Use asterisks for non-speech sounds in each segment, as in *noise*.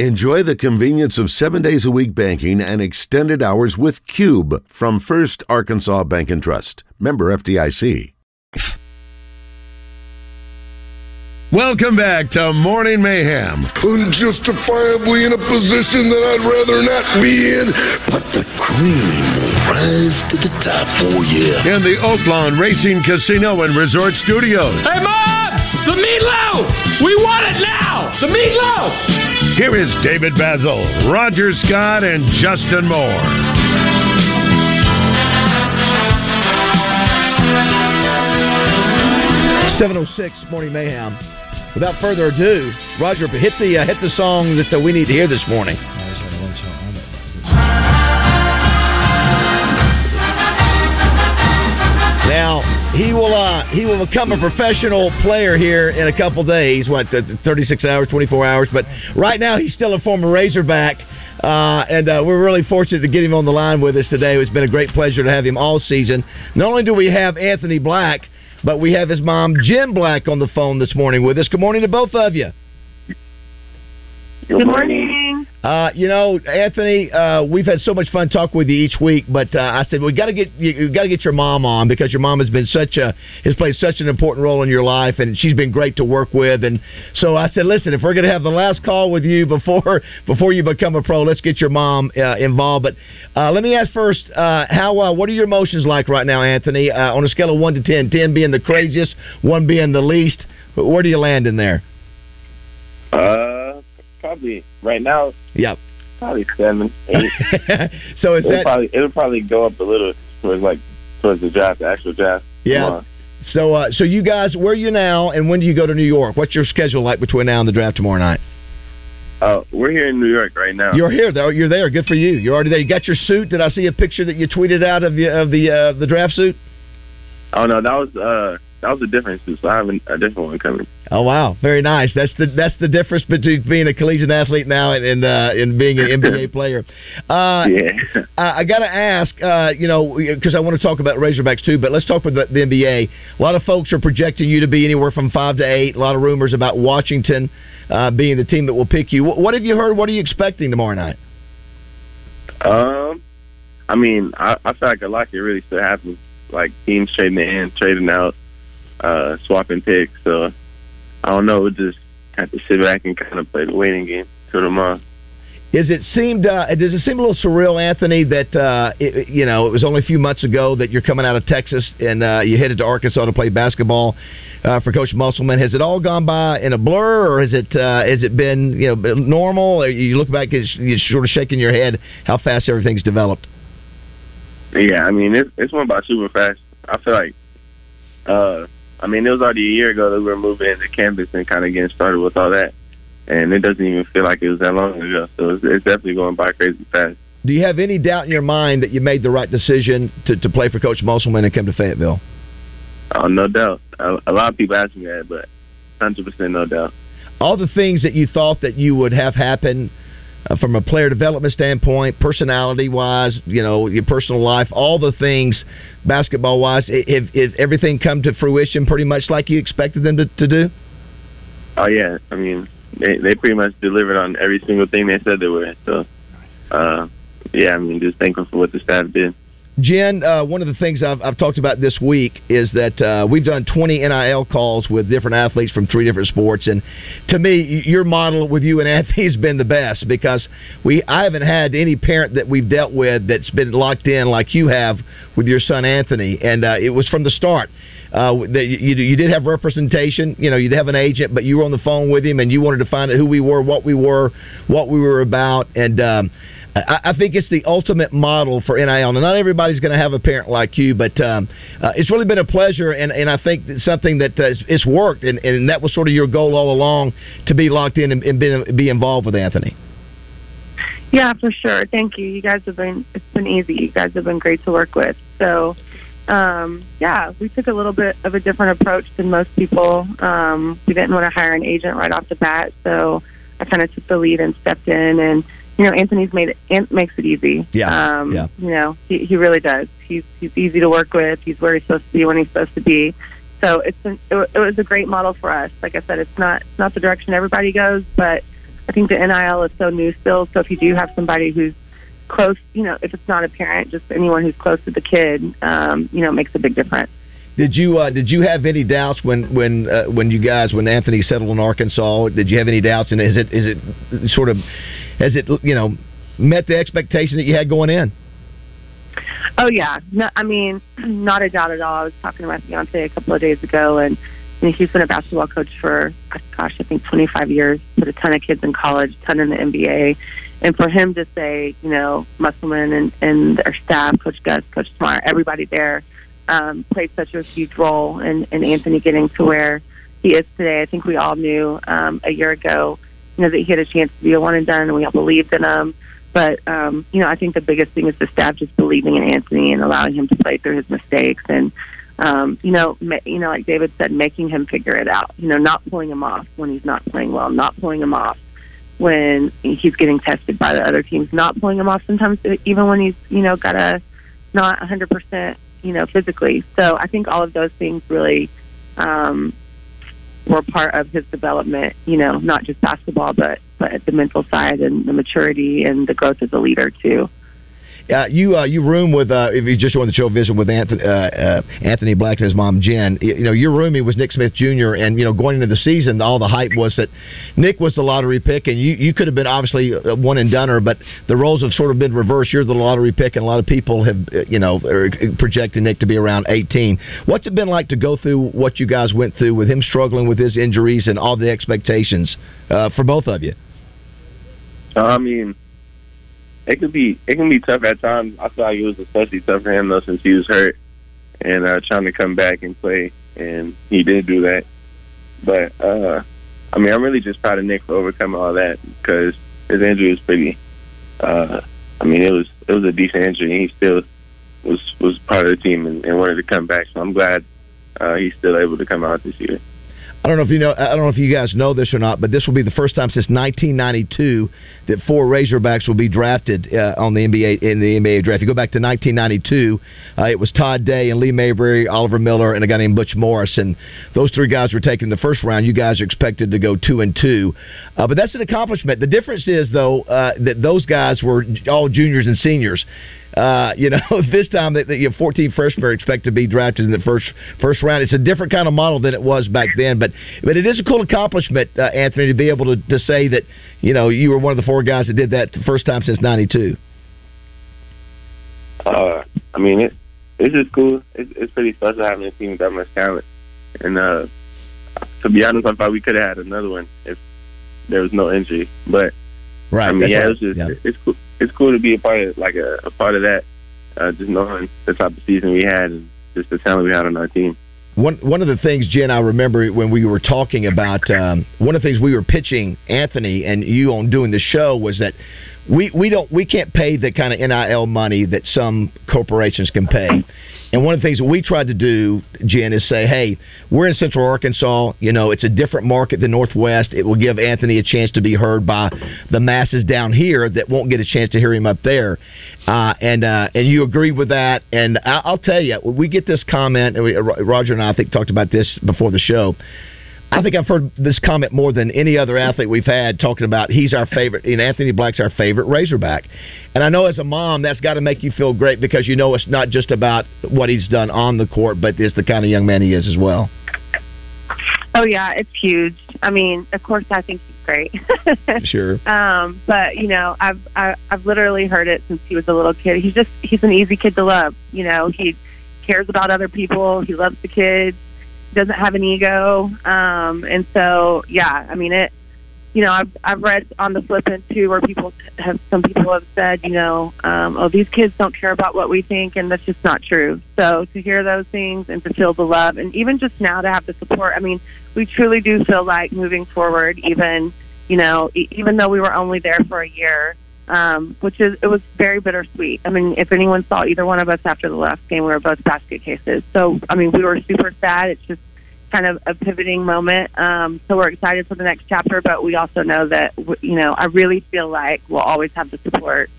Enjoy the convenience of seven days a week banking and extended hours with Cube from First Arkansas Bank and Trust. Member FDIC. Welcome back to Morning Mayhem. Unjustifiably in a position that I'd rather not be in, but the cream will rise to the top for you. In the Oaklawn Racing Casino and Resort Studios. Hey, Mom! The meatloaf! We want it now! The meatloaf! Here is David Bazzel, Roger Scott, and Justin Moore. Seven oh six Morning Mayhem. Without further ado, Roger, hit the uh, hit the song that uh, we need to hear this morning. Now he will uh, he will become a professional player here in a couple days. What thirty six hours, twenty four hours? But right now he's still a former Razorback. Uh, and uh, we're really fortunate to get him on the line with us today. It's been a great pleasure to have him all season. Not only do we have Anthony Black, but we have his mom, Jen Black, on the phone this morning with us. Good morning to both of you. Good morning. Uh, you know, Anthony, uh, we've had so much fun talking with you each week, but uh, I said we got to get you got to get your mom on because your mom has been such a has played such an important role in your life, and she's been great to work with. And so I said, listen, if we're going to have the last call with you before *laughs* before you become a pro, let's get your mom uh, involved. But uh, let me ask first, uh, how what are your emotions like right now, Anthony? On a scale of one to 10, 10 being the craziest, one being the least. Where do you land in there? Uh, probably right now. Yep. Probably seven, eight. *laughs* so is it'll that probably it'll probably go up a little towards like towards the draft, the actual draft. Yeah. So, uh, so you guys, where are you now, and when do you go to New York? What's your schedule like between now and the draft tomorrow night? Oh, we're here in New York right now. You're here, though. You're there. Good for you. You're already there. You got your suit. Did I see a picture that you tweeted out of the of the uh, the draft suit? Oh no, that was uh that was a different suit, so I have a different one coming. Oh wow, very nice. That's the that's the difference between being a collegiate athlete now and and, uh, and being an NBA *laughs* player. Uh, Yeah. I, I got to ask, uh, you know, because I want to talk about Razorbacks too, but let's talk about the, the NBA. A lot of folks are projecting you to be anywhere from five to eight. A lot of rumors about Washington uh, being the team that will pick you. What, what have you heard? What are you expecting tomorrow night? Um, I mean, I, I feel like a lot can really still happen. Like teams trading in, trading out, uh, swapping picks. So I don't know. We'll just have to sit back and kind of play the waiting game till tomorrow. Is it seemed? Uh, does it seem a little surreal, Anthony? That uh, it, you know it was only a few months ago that you're coming out of Texas and uh, you headed to Arkansas to play basketball uh, for Coach Musselman. Has it all gone by in a blur, or has it uh, has it been you know normal? Or you look back, you're sort of shaking your head how fast everything's developed. Yeah, I mean it, it's went by super fast. I feel like, uh, I mean it was already a year ago that we were moving into campus and kind of getting started with all that, and it doesn't even feel like it was that long ago. So it's, it's definitely going by crazy fast. Do you have any doubt in your mind that you made the right decision to, to play for Coach Musselman and come to Fayetteville? Oh, no doubt. A, a lot of people ask me that, but hundred percent no doubt. all the things that you thought that you would have happen uh, from a player development standpoint, personality wise, you know, your personal life, all the things basketball wise, if, everything come to fruition pretty much like you expected them to, to do? Oh yeah, I mean they they pretty much delivered on every single thing they said they would. So, uh, yeah, I mean just thankful for what the staff did. Jen, uh, one of the things I've, I've talked about this week is that uh, we've done 20 NIL calls with different athletes from three different sports, and to me, your model with you and *laughs* Anthony has been the best because we I haven't had any parent that we've dealt with that's been locked in like you have with your son Anthony, and uh, it was from the start. Uh, that you, you did have representation, you know, you have an agent, but you were on the phone with him, and you wanted to find out who we were, what we were, what we were about, and um, I, I think it's the ultimate model for NIL. And not everybody's going to have a parent like you, but um, uh, it's really been a pleasure, and, and I think it's something that uh, it's worked, and, and that was sort of your goal all along to be locked in and, and be, be involved with Anthony. Yeah, for sure. Thank you. You guys have been it's been easy. You guys have been great to work with. So um yeah, we took a little bit of a different approach than most people. Um we didn't want to hire an agent right off the bat, so I kind of took the lead and stepped in and you know, Anthony's made it Ant makes it easy. Yeah, Um yeah. you know, he he really does. He's he's easy to work with. He's where he's supposed to be when he's supposed to be. So it's an, it, it was a great model for us. Like I said, it's not it's not the direction everybody goes, but I think the NIL is so new still. So if you do have somebody who's close, you know, if it's not a parent, just anyone who's close to the kid, um, you know, makes a big difference. Did you uh, did you have any doubts when when uh, when you guys when Anthony settled in Arkansas? Did you have any doubts? And is it is it sort of has it you know met the expectation that you had going in? Oh yeah, no, I mean, *clears throat* not a doubt at all. I was talking to my fiance a couple of days ago, and I mean, he's been a basketball coach for gosh, I think 25 years. Put a ton of kids in college, ton in the NBA, and for him to say, you know, Musselman and and their staff, Coach Gus, Coach Smart, everybody there um, played such a huge role in, in Anthony getting to where he is today. I think we all knew um, a year ago, you know, that he had a chance to be a one and done, and we all believed in him. But um, you know, I think the biggest thing is the staff just believing in Anthony and allowing him to play through his mistakes, and um, you know, ma- you know, like David said, making him figure it out. You know, not pulling him off when he's not playing well, not pulling him off when he's getting tested by the other teams, not pulling him off sometimes even when he's you know got a not 100% you know, physically. So I think all of those things really um, were part of his development. You know, not just basketball, but but the mental side and the maturity and the growth as a leader too. Uh, you uh, you room with uh, if you just joined the show visit with Anthony, uh, uh, Anthony Black and his mom Jen. You, you know your roomie was Nick Smith Jr. and you know going into the season, all the hype was that Nick was the lottery pick, and you you could have been obviously one and doneer, but the roles have sort of been reversed. You're the lottery pick, and a lot of people have uh, you know projected Nick to be around 18. What's it been like to go through what you guys went through with him struggling with his injuries and all the expectations for both of you? I mean it could be it can be tough at times. I feel like it was especially tough for him though since he was hurt and uh trying to come back and play and he did do that. But uh I mean I'm really just proud of Nick for overcoming all that because his injury was pretty uh I mean it was it was a decent injury and he still was was part of the team and, and wanted to come back. So I'm glad uh he's still able to come out this year. I don't know if you know. I don't know if you guys know this or not, but this will be the first time since 1992 that four Razorbacks will be drafted uh, on the NBA in the NBA draft. If you go back to 1992, uh, it was Todd Day and Lee Mayberry, Oliver Miller, and a guy named Butch Morris, and those three guys were taken in the first round. You guys are expected to go two and two, uh, but that's an accomplishment. The difference is though uh, that those guys were all juniors and seniors. Uh, you know, *laughs* this time that you have 14 freshmen are expected to be drafted in the first first round. It's a different kind of model than it was back then, but but it is a cool accomplishment, uh, Anthony, to be able to, to say that you know you were one of the four guys that did that the first time since '92. Uh, I mean, it it's just cool. It's, it's pretty special having a team that much talent, and uh, to be honest, I thought we could have had another one if there was no injury, but. Right. I mean, yeah, right. it's just yeah. it's cool it's cool to be a part of like a, a part of that. Uh, just knowing the type of season we had and just the talent we had on our team. One one of the things, Jen, I remember when we were talking about um, one of the things we were pitching Anthony and you on doing the show was that we we don't we can't pay the kind of NIL money that some corporations can pay. And one of the things that we tried to do, Jen, is say, hey, we're in Central Arkansas. You know, it's a different market than Northwest. It will give Anthony a chance to be heard by the masses down here that won't get a chance to hear him up there. Uh, and uh, and you agree with that. And I, I'll tell you, we get this comment, and we, Roger and I, I think, talked about this before the show. I think I've heard this comment more than any other athlete we've had talking about he's our favorite, and Anthony Black's our favorite Razorback. And I know as a mom, that's got to make you feel great because you know it's not just about what he's done on the court, but it's the kind of young man he is as well. Oh yeah, it's huge. I mean, of course, I think he's great. *laughs* sure. Um, but you know, I've I, I've literally heard it since he was a little kid. He's just he's an easy kid to love. You know, he cares about other people. He loves the kids. Doesn't have an ego. Um, and so yeah, I mean it. You know, I've I've read on the flip end too where people have some people have said, you know, um, oh these kids don't care about what we think, and that's just not true. So to hear those things and to feel the love, and even just now to have the support. I mean, we truly do feel like moving forward, even you know, even though we were only there for a year, um, which is it was very bittersweet. I mean, if anyone saw either one of us after the last game, we were both basket cases. So I mean, we were super sad. It's just kind of a pivoting moment. Um, so we're excited for the next chapter, but we also know that you know I really feel like we'll always have the support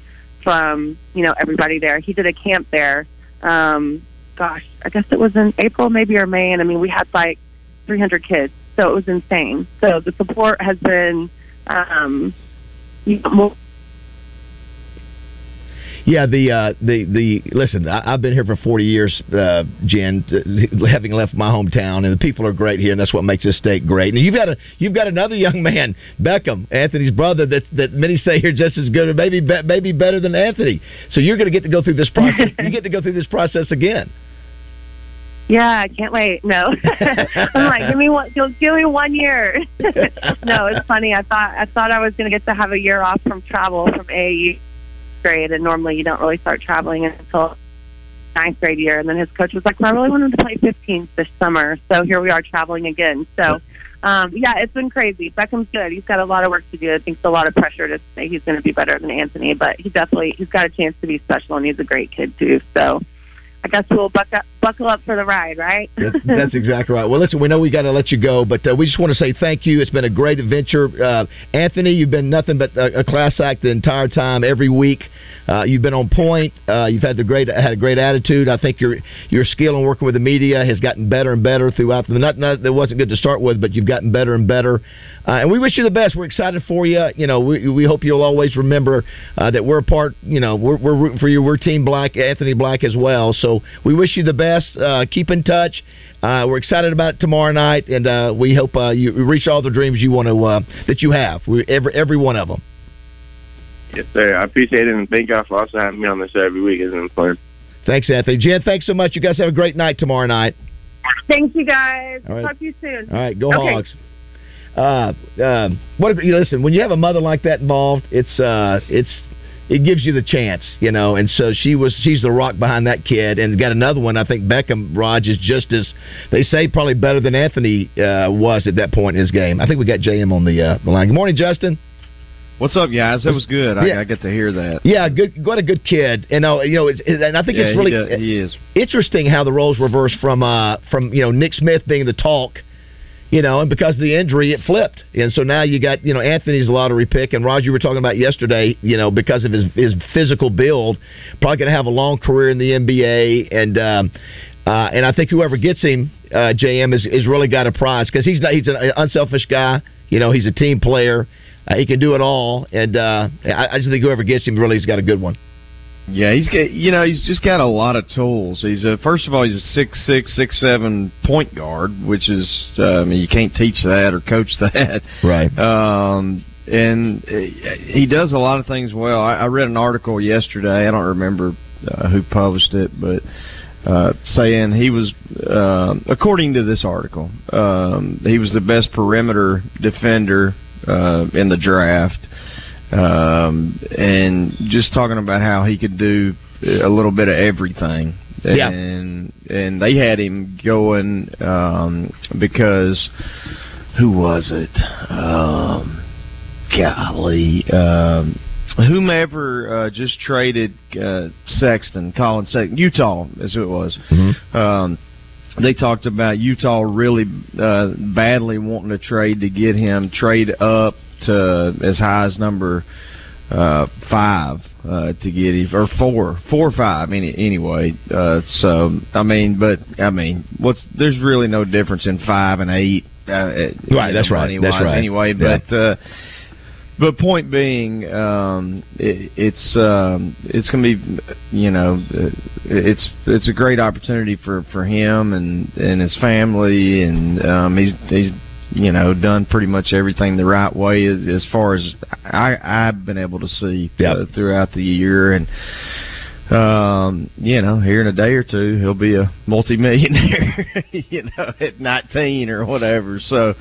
from you know everybody there. He did a camp there. Um, gosh, I guess it was in April maybe or May, and I mean we had like 300 kids, so it was insane. So the support has been um, more Yeah, the uh, the the listen. I, I've been here for forty years, uh, Jen, *laughs* having left my hometown, and the people are great here, and that's what makes this state great. And you've got a you've got another young man, Beckham, Anthony's brother, that that many say here just as good, or maybe be, maybe better than Anthony. So you're going to get to go through this process. *laughs* you get to go through this process again. Yeah, I can't wait. No, *laughs* I'm like, give me one, give give me one year. no, it's funny. I thought I thought I was going to get to have a year off from travel from AAU grade, and normally you don't really start traveling until ninth grade year. And then his coach was like, well, I really wanted to play 15th this summer, so here we are traveling again. So. Um, yeah, it's been crazy. Beckham's good. He's got a lot of work to do. I think it's a lot of pressure to say he's going to be better than Anthony, but he definitely he's got a chance to be special, and he's a great kid too. So I guess we'll buck up, buckle up for the ride, right? That's, *laughs* that's exactly right. Well, listen, we know we got to let you go, but uh, we just want to say thank you. It's been a great adventure, uh, Anthony. You've been nothing but a, a class act the entire time, every week. Uh, you've been on point. Uh, you've had the great had a great attitude. I think your your skill in working with the media has gotten better and better throughout. The, not, not that wasn't good to start with, but you've gotten better and better. Uh, and we wish you the best. We're excited for you. You know, we, we hope you'll always remember uh, that we're a part. You know, we're, we're rooting for you. We're Team Black, Anthony Black as well. So we wish you the best. Uh, keep in touch. Uh, we're excited about it tomorrow night, and uh, we hope uh, you reach all the dreams you want to uh, that you have. We, every every one of them. Yes, sir. I appreciate it, and thank y'all for also having me on this every week. It's been fun. Thanks, Anthony. Jen, thanks so much. You guys have a great night tomorrow night. Thank you guys. All right. Talk to you soon. All right, go Okay. Hogs. Uh, um, what you listen when you have a mother like that involved, it's uh, it's it gives you the chance, you know. And so she was she's the rock behind that kid, and got another one. I think Beckham Raj is just as they say probably better than Anthony uh, was at that point in his game. I think we got JM on the uh, the line. Good morning, Justin. What's up, guys? That was good. I, Yeah. I get to hear that. Yeah, good. What a good kid. You know, you know, it's, and I think Yeah, it's he really does- he is. interesting how the roles reverse from uh from you know Nick Smith being the talk, you know, and because of the injury it flipped, and so now you got you know Anthony's lottery pick, and Roger you were talking about yesterday, you know, because of his his physical build, probably going to have a long career in the NBA, and um, uh, and I think whoever gets him, uh, JM is is really got a prize because he's not he's an unselfish guy, you know, he's a team player. Uh, he can do it all, and uh, I, I just think whoever gets him really has got a good one. Yeah, he's got you know he's just got a lot of tools. He's a first of all he's a six six six seven point guard, which is uh, I mean you can't teach that or coach *laughs* that. Right. Um, and uh, he does a lot of things well. I, I read an article yesterday. I don't remember uh, who published it, but uh, saying he was, uh, according to this article, um, he was the best perimeter defender uh, in the draft, um, and just talking about how he could do a little bit of everything. Yeah. And and they had him going um, because who was it? Um, golly, um, whomever uh, just traded uh, Sexton, Collin Sexton, Utah, is who it was. Um, they talked about Utah really uh, badly wanting to trade to get him trade up to as high as number uh, five uh, to get him, or four, four or five, any, anyway. Uh, so I mean, but I mean, what's there's really no difference in five and eight. Uh, Right, that's right, that's right. Anyway, Yeah. but. Uh, but point being, um, it, it's um, it's going to be, you know, uh, it's it's a great opportunity for, for him and, and his family, and um, he's he's you know done pretty much everything the right way as, as far as I, I've been able to see uh, throughout the year, and um, you know, here in a day or two, he'll be a multimillionaire, *laughs* you know, at 19 or whatever. So,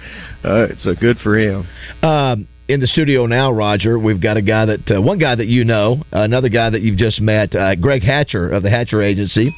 uh, it's a good for him. Um, in the studio now, Roger, we've got a guy that uh, one guy that you know, another guy that you've just met, uh, Greg Hatcher of the Hatcher Agency,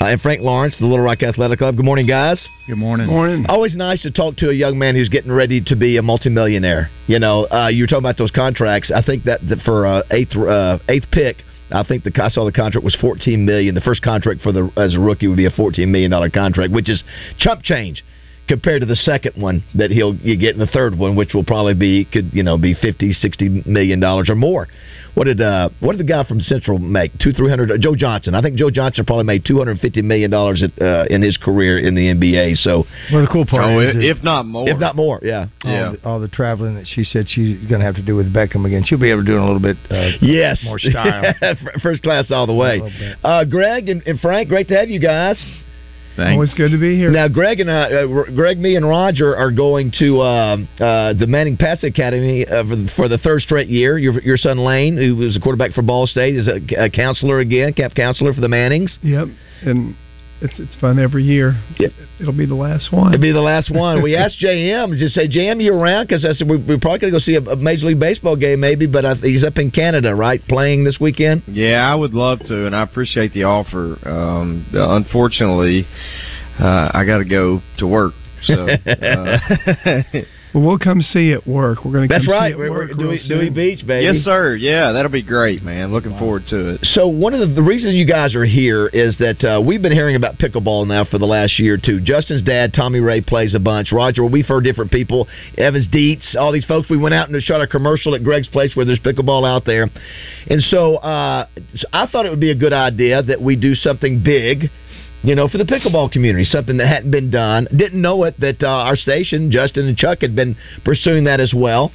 uh, and Frank Lawrence, the Little Rock Athletic Club. Good morning, guys. Good morning. Morning. Always nice to talk to a young man who's getting ready to be a multimillionaire. You know, uh, you were talking about those contracts. I think that, that for uh, eighth uh, eighth pick. I think the I saw the contract was fourteen million. The first contract for the as a rookie would be a fourteen million dollar contract, which is chump change compared to the second one that he'll you get in the third one, which will probably be could you know be fifty, sixty million dollars or more. what did uh, what did the guy from Central make? Two three hundred. Joe Johnson. I think Joe Johnson probably made two hundred fifty million dollars uh, in his career in the NBA. So, well, the cool part oh, is, if not more, if not more, yeah, all yeah. The, all the traveling that she said she's going to have to do with Beckham again, she'll be able to do it in a little bit. Uh, yes, more style. *laughs* First class all the way. Uh, Greg and, and Frank, great to have you guys. Thanks. Always good to be here. Now, Greg and I, uh, Greg, me, and Roger are going to uh, uh, the Manning Passing Academy uh, for, for the third straight year. Your, your son Lane, who was a quarterback for Ball State, is a, a counselor again, camp counselor for the Mannings. Yep, and it's it's fun every year. Yep. It'll be the last one. It'll be the last one. We *laughs* asked JM just say, JM, you around? Because I said we, we're probably going to go see a, a Major League Baseball game, maybe. But I, he's up in Canada, right, playing this weekend. Yeah, I would love to, and I appreciate the offer. Um, unfortunately, uh, I got to go to work. So, *laughs* uh, *laughs* well, we'll come see it work. We're going to. That's come right. See it We're, work we're Dewey, real soon. Dewey Beach, baby. yes, sir. Yeah, that'll be great, man. Looking forward to it. So one of the, the reasons you guys are here is that uh, we've been hearing about pickleball now for the last year or two. Justin's dad, Tommy Ray, plays a bunch. Roger, we've heard different people. Evans Dietz, all these folks. We went out and shot a commercial at Greg's place where there's pickleball out there, and so, uh, so I thought it would be a good idea that we do something big you know, for the pickleball community, something that hadn't been done. Didn't know it that uh, our station, Justin and Chuck, had been pursuing that as well.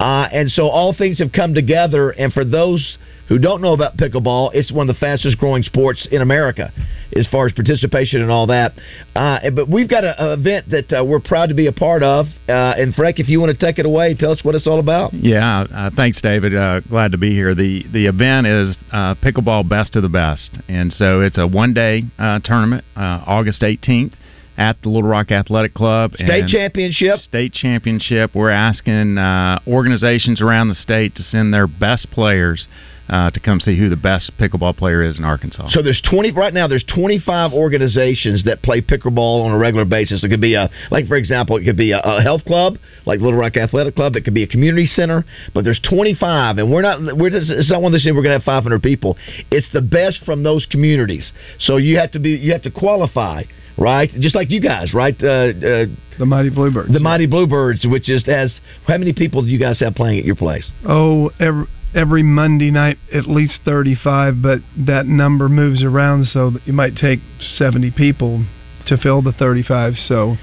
Uh, and so all things have come together. And for those who don't know about pickleball, it's one of the fastest growing sports in America as far as participation and all that. Uh, but we've got an event that uh, we're proud to be a part of. Uh, and Frank, if you want to take it away, tell us what it's all about. Yeah, uh, thanks, David. Uh, glad to be here. the The event is uh, pickleball best of the best, and so it's a one day uh, tournament, uh, August eighteenth at the Little Rock Athletic Club. State championship. State championship. We're asking uh, organizations around the state to send their best players. Uh, to come see who the best pickleball player is in Arkansas. So there's 20 right now. There's 25 organizations that play pickleball on a regular basis. It could be a like for example, it could be a, a health club like Little Rock Athletic Club. It could be a community center. But there's 25, and we're not we're just, it's not one of those things we're going to have 500 people. It's the best from those communities. So you have to be you have to qualify. Right, just like you guys, right? Uh, uh, the Mighty Bluebirds. The Mighty Bluebirds, which just has how many people do you guys have playing at your place? Oh, every every Monday night at least 35, but that number moves around so you might take 70 people to fill the 35. So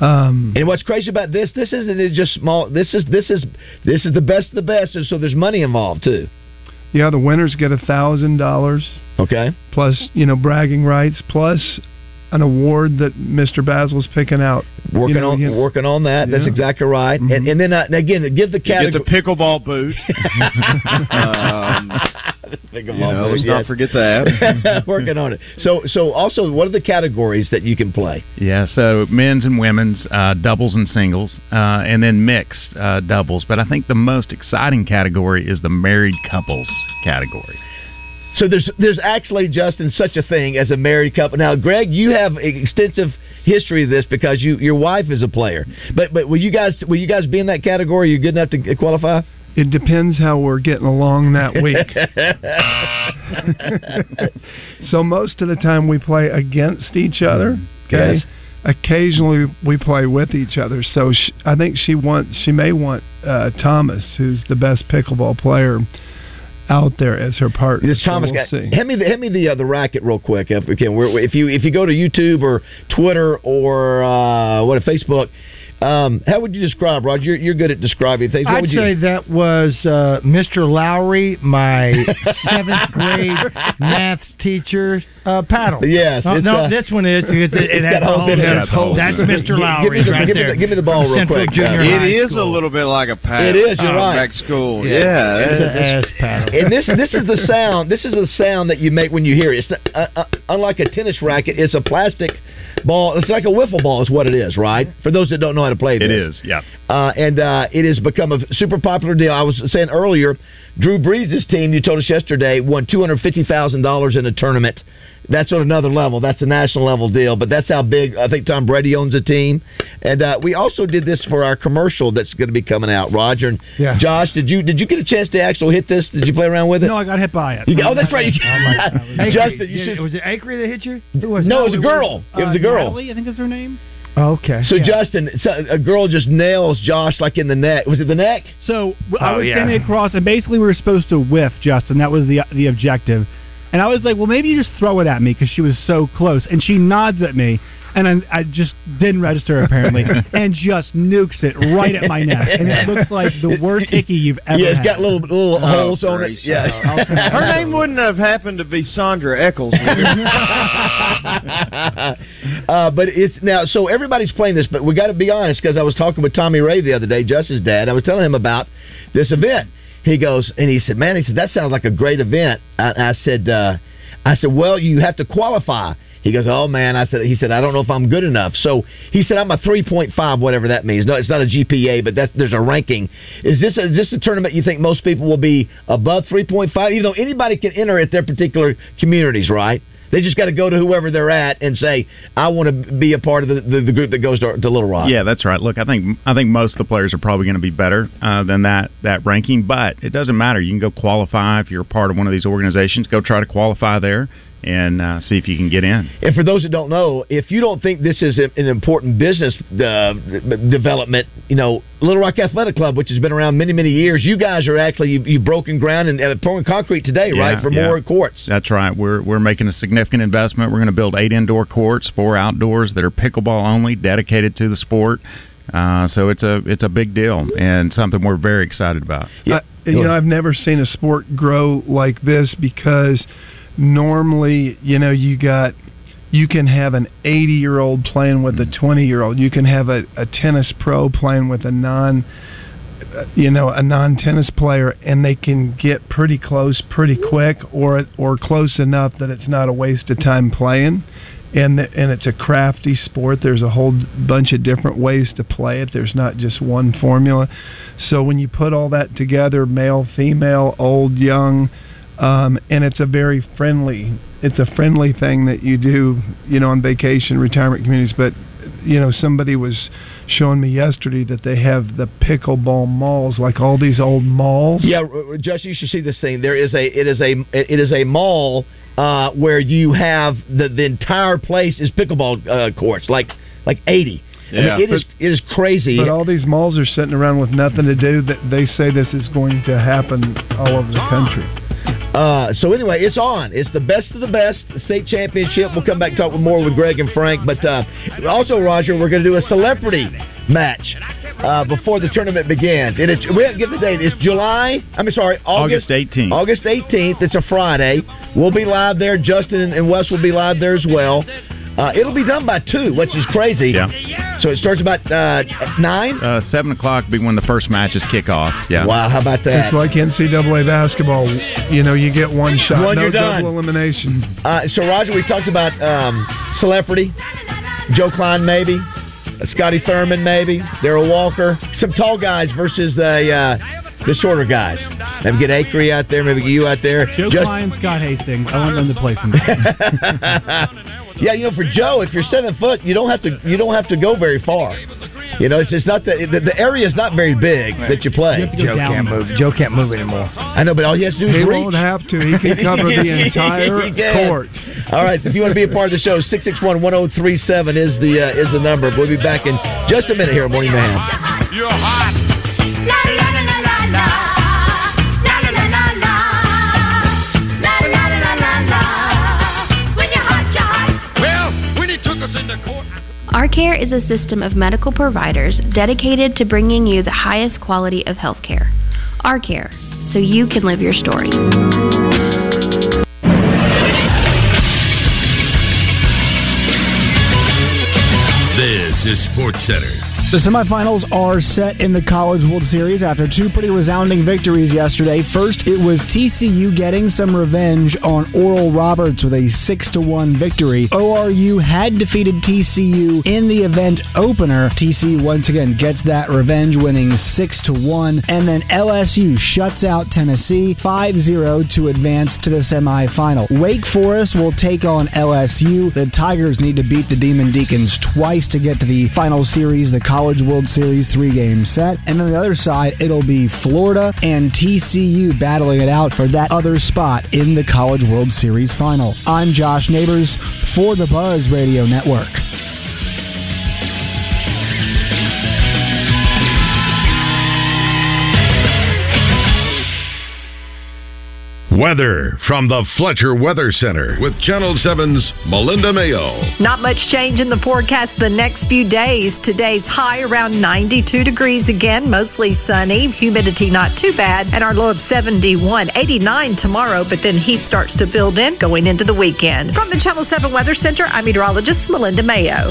um, and what's crazy about this, this isn't just small. This is this is this is the best of the best, and so there's money involved too. Yeah, the winners get a thousand dollars. Okay. Plus, you know, bragging rights. Plus, an award that Mr. Bazzel's picking out. Working you know, on again. working on that. Yeah. That's exactly right. Mm-hmm. And, and, then uh, again, give the category. Get the pickleball boot. *laughs* um, pickleball you know, boot. Let's yes. not forget that. *laughs* working on it. So, so also, what are the categories that you can play? Yeah, so men's and women's uh, doubles and singles, uh, and then mixed uh, doubles. But I think the most exciting category is the married couples category. So there's there's actually Justin such a thing as a married couple. Now, Greg, you have extensive history of this because you your wife is a player. But but will you guys will you guys be in that category? Are you good enough to qualify? It depends how we're getting along that week. *laughs* so most of the time we play against each other. Okay. Yes. Occasionally we play with each other. So she, I think she wants she may want uh, Thomas, who's the best pickleball player out there as her partner. This Thomas so we'll guy. see. Hand me the hand me the uh, the racket real quick if we can. We're, if you if you go to YouTube or Twitter or uh, what Facebook. Um, how would you describe, Roger? You're, you're good at describing things. What I'd would you... say that was uh, Mr. Lowry, my *laughs* seventh grade math teacher, uh, paddle. Yes. Oh, no, uh, this one is. It, it, it has holes in it. That's, Holes. that's Give- Mr. give me the- right give me the- there. give me the ball From real quick. Junior It High is School. a little bit like a paddle. It is, you're um, right. Back school. Yeah. Yeah. It's an ass paddle. and this this is the sound. This is the sound that you make when you hear it. It's not, uh, uh, unlike a tennis racket. It's a plastic ball. It's like a wiffle ball, is what it is, right? For those that don't know how to play this, It is, yeah. uh, and uh, it has become a super popular deal. I was saying earlier, Drew Brees' team, you told us yesterday, won two hundred fifty thousand dollars in a tournament. That's on another level. That's a national level deal. But that's how big. I think Tom Brady owns a team, and uh, we also did this for our commercial that's going to be coming out. Roger and Yeah. Josh, did you did you get a chance to actually hit this? Did you play around with it? No, I got hit by it. You oh, that's right. You, *laughs* Acree- *laughs* Justin, you should. was it Acree that hit you? Who was No, it was a girl. It was a girl. Natalie, I think is her name. Okay. So Justin, so a girl just nails Josh like in the neck. Was it the neck? So I Oh, was yeah. standing across, and basically we were supposed to whiff Justin. That was the the objective. And I was like, well, maybe you just throw it at me because she was so close. And she nods at me, and I, I just didn't register apparently, *laughs* and just nukes it right at my neck. And it looks like the worst *laughs* icky you've ever yeah, it's had. got little little Oh, holes on it. gracious. Yeah. *laughs* Her name wouldn't have happened to be Sandra Eccles. uh, but it's now so everybody's playing this, but we got to be honest because I was talking with Tommy Ray the other day, Justin's dad. I was telling him about this event. He goes and he said, "Man, he said that sounds like a great event." I, I said, uh, "I said, well, you have to qualify." He goes, "Oh man," I said. He said, "I don't know if I'm good enough." So he said, "I'm a 3.5, whatever that means." No, it's not a GPA, but that's, there's a ranking. Is this a, is this a tournament you think most people will be above 3.5? Even though anybody can enter at their particular communities, right? They just got to go to whoever they're at and say, "I want to be a part of the, the, the group that goes to, to Little Rock." Yeah, that's right. Look, I think I think most of the players are probably going to be better uh, than that that ranking, but it doesn't matter. You can go qualify if you're part of one of these organizations. Go try to qualify there and uh, see if you can get in. And for those that don't know, if you don't think this is a- an important business uh, development, you know, Little Rock Athletic Club, which has been around many, many years, you guys are actually you, you've broken ground and uh, pouring concrete today, right, for yeah. more courts. That's right. We're we're making a significant investment. We're going to build eight indoor courts, four outdoors that are pickleball only, dedicated to the sport. Uh, so it's a it's a big deal and something we're very excited about. I, you know, I've never seen a sport grow like this because normally, you know, you got you can have an 80 year old playing with a 20 year old. You can have a, a tennis pro playing with a non, you know, a non tennis player, and they can get pretty close pretty quick, or or close enough that it's not a waste of time playing. And and it's a crafty sport. There's a whole bunch of different ways to play it. There's not just one formula. So when you put all that together, male, female, old, young, um, and it's a very friendly it's a friendly thing that you do you know on vacation retirement communities but you know somebody was showing me yesterday that they have the pickleball malls like all these old malls Yeah, Josh, you should see this thing. There is a it is a it is a mall uh, where you have the the entire place is pickleball uh, courts, like like eighty. I mean, Yeah. it is it is crazy. but all these malls are sitting around with nothing to do that they say this is going to happen all over the country Uh, so anyway, it's on. It's the best of the best the state championship. We'll come back and talk with more with Greg and Frank. But uh, also, Roger, we're going to do a celebrity match uh, before the tournament begins. And it's we haven't given the date. It's July. I'm sorry, August, August 18th. August 18th. It's a Friday. We'll be live there. Justin and Wes will be live there as well. Uh, it'll be done by two, which is crazy. Yeah. So it starts about uh, nine. Uh, seven o'clock be when the first matches kick off. Yeah. Wow, how about that? it's like NCAA basketball you know you get one shot One, no you're done. double elimination Uh, so, Roger, we talked about um, celebrity, Joe Kleine, maybe, uh, Scotty Thurman, maybe, Darrell Walker, some tall guys versus the uh, the shorter guys. Maybe get Acree out there, maybe get you out there. Joe Just- Kleine, Scott Hastings. I want them to play some. *laughs* *laughs* yeah, you know, for Joe, if you're seven foot, you don't have to you don't have to go very far. You know, it's just not that the, the area is not very big that you play. You have to go Joe down. can't move. Joe can't move anymore. I know, but all he has to do is he reach. won't have to he can *laughs* cover the entire court All right, so if you want to be a part of the show, 661-1037 is the uh, is the number. We'll be back in just a minute here at Morning man. You're hot. ARcare is a system of medical providers dedicated to bringing you the highest quality of healthcare. ARcare, so you can live your story. This is Sports Center. The semifinals are set in the College World Series after two pretty resounding victories yesterday. First, it was TCU getting some revenge on Oral Roberts with a 6 to 1 victory. ORU had defeated TCU in the event opener. TCU once again gets that revenge, winning 6 to 1. And then LSU shuts out Tennessee 5 0 to advance to the semifinal. Wake Forest will take on LSU. The Tigers need to beat the Demon Deacons twice to get to the final series, the College World Series three game set. And on the other side, it'll be Florida and TCU battling it out for that other spot in the College World Series final. I'm Josh Neighbors for the Buzz Radio Network. Weather from the Fletcher Weather Center. With Channel 7's Melinda Mayo. Not much change in the forecast the next few days. Today's high around 92 degrees again, mostly sunny. Humidity not too bad, and our low of 71. 89 tomorrow, but then heat starts to build in going into the weekend. From the Channel 7 Weather Center, I'm meteorologist Melinda Mayo.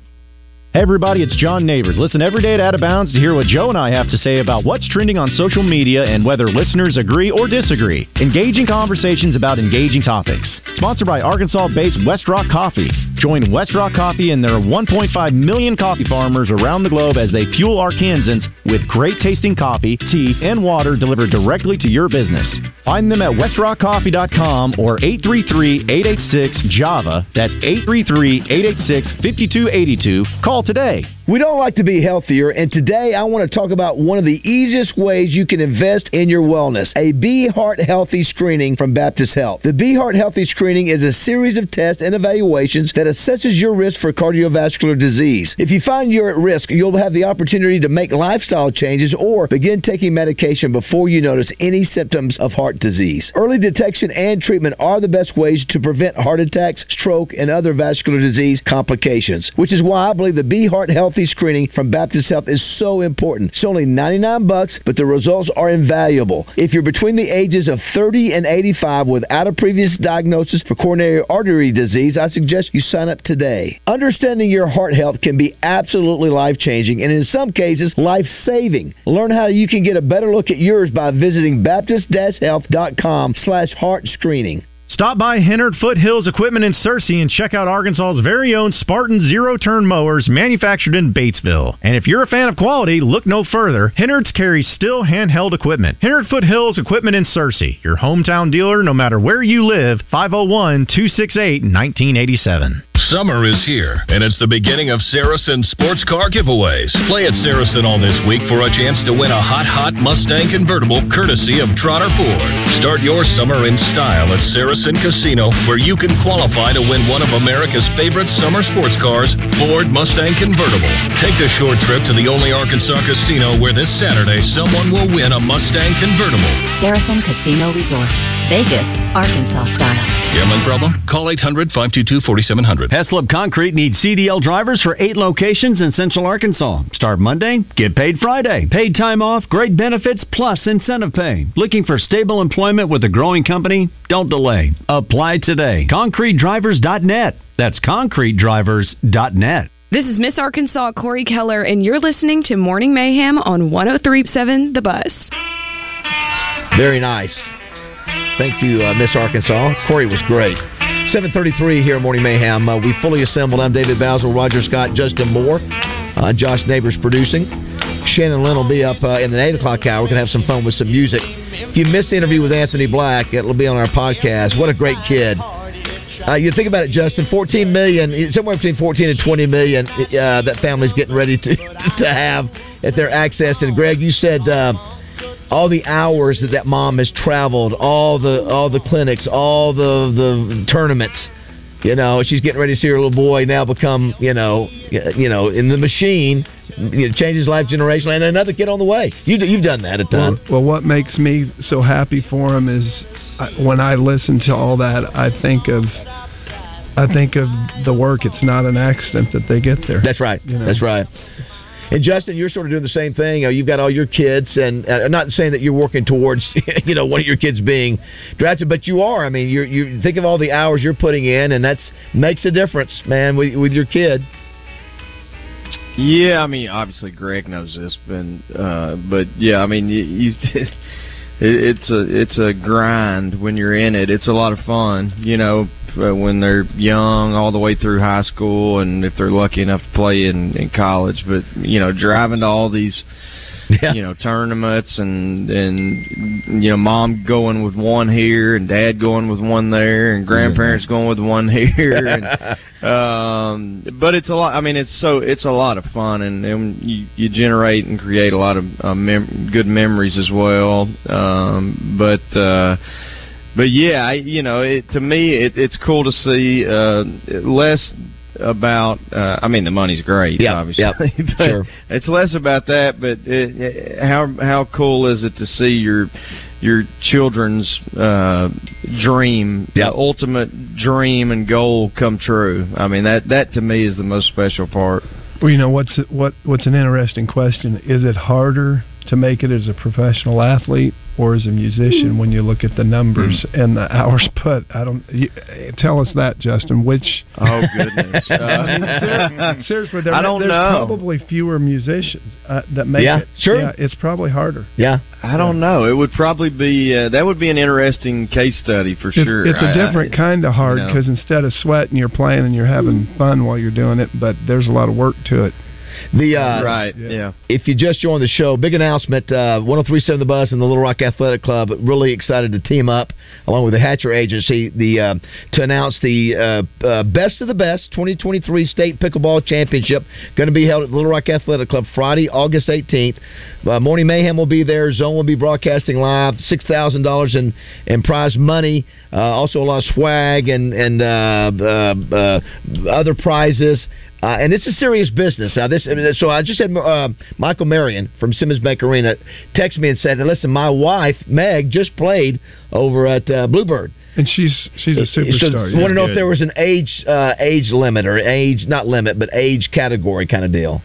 Hey everybody, it's John Neighbors. Listen every day at Out of Bounds to hear what Joe and I have to say about what's trending on social media and whether listeners agree or disagree. Engaging conversations about engaging topics. Sponsored by Arkansas-based West Rock Coffee. Join West Rock Coffee and their 1.5 million coffee farmers around the globe as they fuel Arkansans with great tasting coffee, tea, and water delivered directly to your business. Find them at westrockcoffee.com or 833-886-JAVA. That's 833-886-5282. Call today. We don't like to be healthier, and today I want to talk about one of the easiest ways you can invest in your wellness a Be Heart Healthy screening from Baptist Health. The Be Heart Healthy screening is a series of tests and evaluations that assesses your risk for cardiovascular disease. If you find you're at risk, you'll have the opportunity to make lifestyle changes or begin taking medication before you notice any symptoms of heart disease. Early detection and treatment are the best ways to prevent heart attacks, stroke, and other vascular disease complications, which is why I believe the Be Heart Healthy screening from Baptist Health is so important. It's only 99 bucks, but the results are invaluable. If you're between the ages of 30 and 85 without a previous diagnosis for coronary artery disease, I suggest you sign up today. Understanding your heart health can be absolutely life-changing and in some cases life-saving. Learn how you can get a better look at yours by visiting baptist-health.com slash heart screening. Stop by Hennard Foothills Equipment in Searcy and check out Arkansas's very own Spartan zero turn mowers manufactured in Batesville. And if you're a fan of quality, look no further. Hennard's carries Stihl handheld equipment. Hennard Foothills Equipment in Searcy, your hometown dealer no matter where you live, 501 268 1987. Summer is here, and it's the beginning of Saracen sports car giveaways. Play at Saracen all this week for a chance to win a hot, hot Mustang convertible courtesy of Trotter Ford. Start your summer in style at Saracen Casino, where you can qualify to win one of America's favorite summer sports cars, Ford Mustang convertible. Take the short trip to the only Arkansas casino where this Saturday someone will win a Mustang convertible. Saracen Casino Resort, Vegas, Arkansas style. Gambling problem? Call 800 522 4700. Heslop Concrete needs CDL drivers for eight locations in Central Arkansas. Start Monday, get paid Friday. Paid time off, great benefits, plus incentive pay. Looking for stable employment with a growing company? Don't delay. Apply today. ConcreteDrivers.net. That's ConcreteDrivers.net. This is Miss Arkansas Cori Keller, and you're listening to Morning Mayhem on 1037 The Buzz. Very nice. Thank you, uh, Miss Arkansas. Cori was great. 733 here Morning Mayhem. Uh, we fully assembled. I'm David Bazzel, Roger Scott, Justin Moore, uh, Josh Neighbors producing. Shannon Lynn will be up uh, in the 8 o'clock hour. We're going to have some fun with some music. If you missed the interview with Anthony Black, it'll be on our podcast. What a great kid. Uh, you think about it, Justin. 14 million, somewhere between 14 and 20 million. Uh, that family's getting ready to *laughs* to have at their access. And Greg, you said uh, all the hours that that mom has traveled, all the all the clinics, all the the tournaments. You know, she's getting ready to see her little boy now become, you know, you know, in the machine, you know, change his life generationally, and another kid on the way. You, you've done that a ton. Well, well, what makes me so happy for him is I, when I listen to all that, I think of I think of the work. It's not an accident that they get there. That's right. You know? That's right. And Justin, you're sort of doing the same thing. Uh, you've got all your kids, and uh, I'm not saying that you're working towards, *laughs* you know, one of your kids being drafted, but you are. I mean, you you think of all the hours you're putting in, and that's makes a difference, man, with, with your kid. Yeah, I mean, obviously Greg knows this, but uh, but yeah, I mean, you, *laughs* you it's a it's a grind when you're in it. It's a lot of fun, you know, uh, when they're young, all the way through high school, and if they're lucky enough to play in in college. But you know, driving to all these. Yeah. You know tournaments and and you know mom going with one here and dad going with one there and grandparents going with one here and *laughs* um but it's a lot i mean it's so it's a lot of fun and, and you you generate and create a lot of uh, mem- good memories as well um but uh but yeah I, you know it to me it, it's cool to see uh less about. Uh, I mean, the money's great, Yep, obviously. yep, *laughs* but sure. It's less about that, but it, how how cool is it to see your your children's uh, dream, the ultimate dream and goal come true? I mean, that that to me is the most special part. Well, you know what's what what's an interesting question? Is it harder to make it as a professional athlete or as a musician when you look at the numbers and the hours put? I don't. You, tell us that, Justin. Which? Oh goodness! *laughs* Uh, I mean, ser- seriously, there, I don't there's know. probably fewer musicians uh, that make Yeah, it. sure. Yeah, it's probably harder. Yeah, I don't know. It would probably be uh, that would be an interesting case study for It's, sure. it's a I- I- different kind of hard you know. because instead of sweating, you're playing and you're having fun while you're doing it. But there's a lot of work to it. The uh, right, yeah. If you just joined the show, big announcement: uh, 103.7 The Buzz and the Little Rock Athletic Club really excited to team up along with the Hatcher Agency the uh, to announce the uh, uh, Best of the Best 2023 State Pickleball Championship. Going to be held at the Little Rock Athletic Club Friday, August 18th. Uh, Morning Mayhem will be there. Zone will be broadcasting live. Six thousand dollars in in prize money. Uh, also a lot of swag and and uh, uh, uh, other prizes. Uh, and it's a serious business. Now, this. So I just had uh, Michael Marion from Simmons Bank Arena text me and said, "Listen, my wife Meg just played over at uh, Bluebird." And she's she's a So, superstar. I want to know if there was an age uh, age limit or age not limit but age category kind of deal.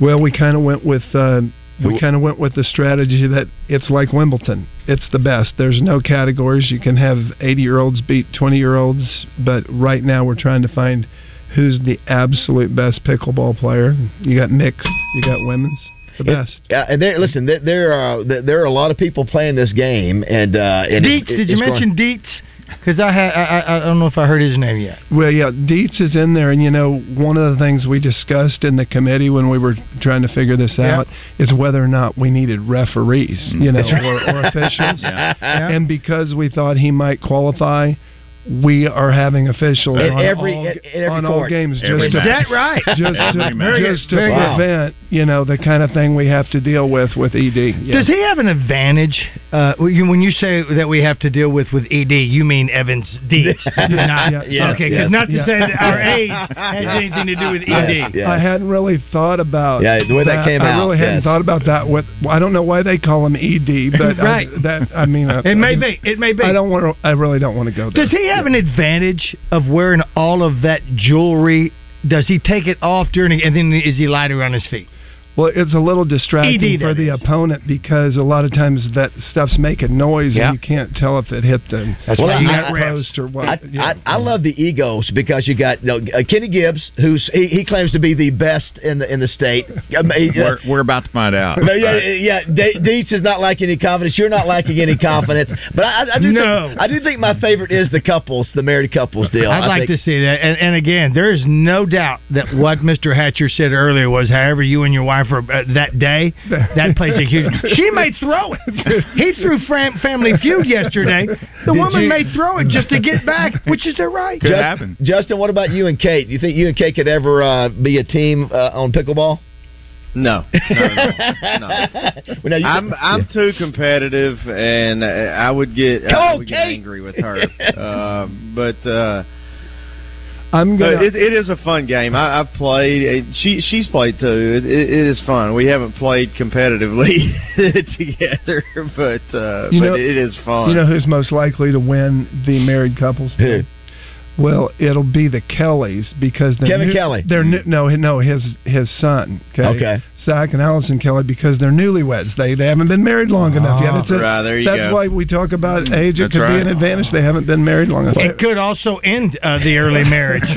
Well, we kind of went with uh, we kind of went with the strategy that it's like Wimbledon. It's the best. There's no categories. You can have 80 year olds beat 20 year olds, but right now we're trying to find who's the absolute best pickleball player. You got mixed. You got women's. The best. Yeah, and there, listen, there, there are there are a lot of people playing this game, and uh, and it- it- did you it's growing- mention Dietz? Because I, ha- I I I don't know if I heard his name yet. Well, yeah, Dietz is in there, and you know, one of the things we discussed in the committee when we were trying to figure this Yeah. out is whether or not we needed referees, you know, right. or, or *laughs* officials. Yeah. Yeah. And because we thought he might qualify, we are having officials In on every- all, in- in every on all games Every just to, match. Is that right? Just to, match. just to Very good. prevent, you know, the kind of thing we have to deal with with ED. Yeah. Does he have an advantage? Uh, when you- say that we have to deal with with ED, you mean Evans Dietz? *laughs* Yeah, *laughs* not, yeah, yeah, okay, yeah, because not to yeah. say that our Yeah. age has anything to do with I, ED. I hadn't really thought about Yeah, the way that came I out, really hadn't thought about that. With I don't know why they call him ED, but *laughs* Right. I, that I mean, uh, It may be. It may be. I don't want to. I really don't want to go there. Does he have an advantage of wearing all of that jewelry? Does he take it off during, and then is he lighter on his feet? Well, it's a little distracting ED, for that the opponent because a lot of times that stuff's making noise Yeah. and you can't tell if it hit the Well, I- you I- got post or what. I, yeah. I, I love the egos because you got you know, uh, Kenny Gibbs, who's he, he claims to be the best in the in the state. *laughs* We're, we're about to find out. No, yeah, Right. yeah. De- Dietz is not lacking any confidence. You're not lacking any confidence. But I, I do No. think I do think my favorite is the couples, the married couples deal. I'd I like think- to see that. And, and again, there is no doubt that what Mr. Hatcher said earlier was, however you and your wife are uh, that day, that plays a huge. *laughs* She may throw it. He threw fam- Family Feud yesterday. *laughs* The Did woman you- may throw it just to get back, *laughs* which is their right. Could Just- Justin, what about you and Kate? Do you think you and Kate could ever uh, be a team uh, on pickleball? No, Well, now you- I'm I'm too competitive, and uh, I would get I would get angry with her. uh, but uh, I'm gonna. it, it is a fun game. I, I've played. She she's played too. It, it, it is fun. We haven't played competitively *laughs* together, *laughs* but uh, You but it is fun. You know who's most likely to win the married couples? Who? Well, it'll be the Kellys because they're Kevin new- Kelly. They're new, no, no, his his son. Okay, Okay. Zach and Allison Kelly because they're newlyweds. They they haven't been married long enough yet. It's a, Right, there you that's go. why we talk about age. It That's could be an advantage. They haven't been married long enough. It could also end uh, the early *laughs* marriage. *laughs*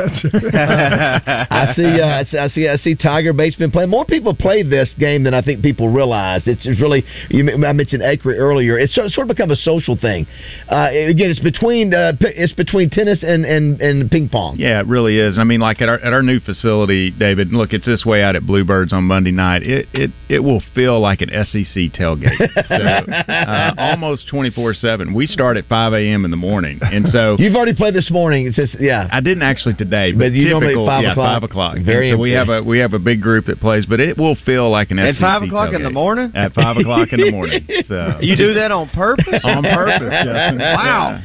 I see. Uh, I see- I see. I see. Tiger Bates been playing. More people play this game than I think people realize. It's, it's really. You, m- I mentioned Acree earlier. It's sort sort of become a social thing. Uh, again, it's between uh, it's between tennis and, and, and ping pong. Yeah, it really is. I mean, like at our at our new facility, David. Look, it's this way out at Bluebirds on Monday night. It it it will feel like an SEC tailgate. *laughs* So, uh, almost twenty four seven. We start at five a.m. in the morning, and so *laughs* You've already played this morning. It's just yeah. I didn't actually today, but, But you normally at typical, five yeah, o'clock? five o'clock. And Very so we have a we have a big group that plays, but it will feel like an At SEC five o'clock in the morning? At five o'clock in the morning. *laughs* So you do that on purpose? on purpose, Justin. Wow.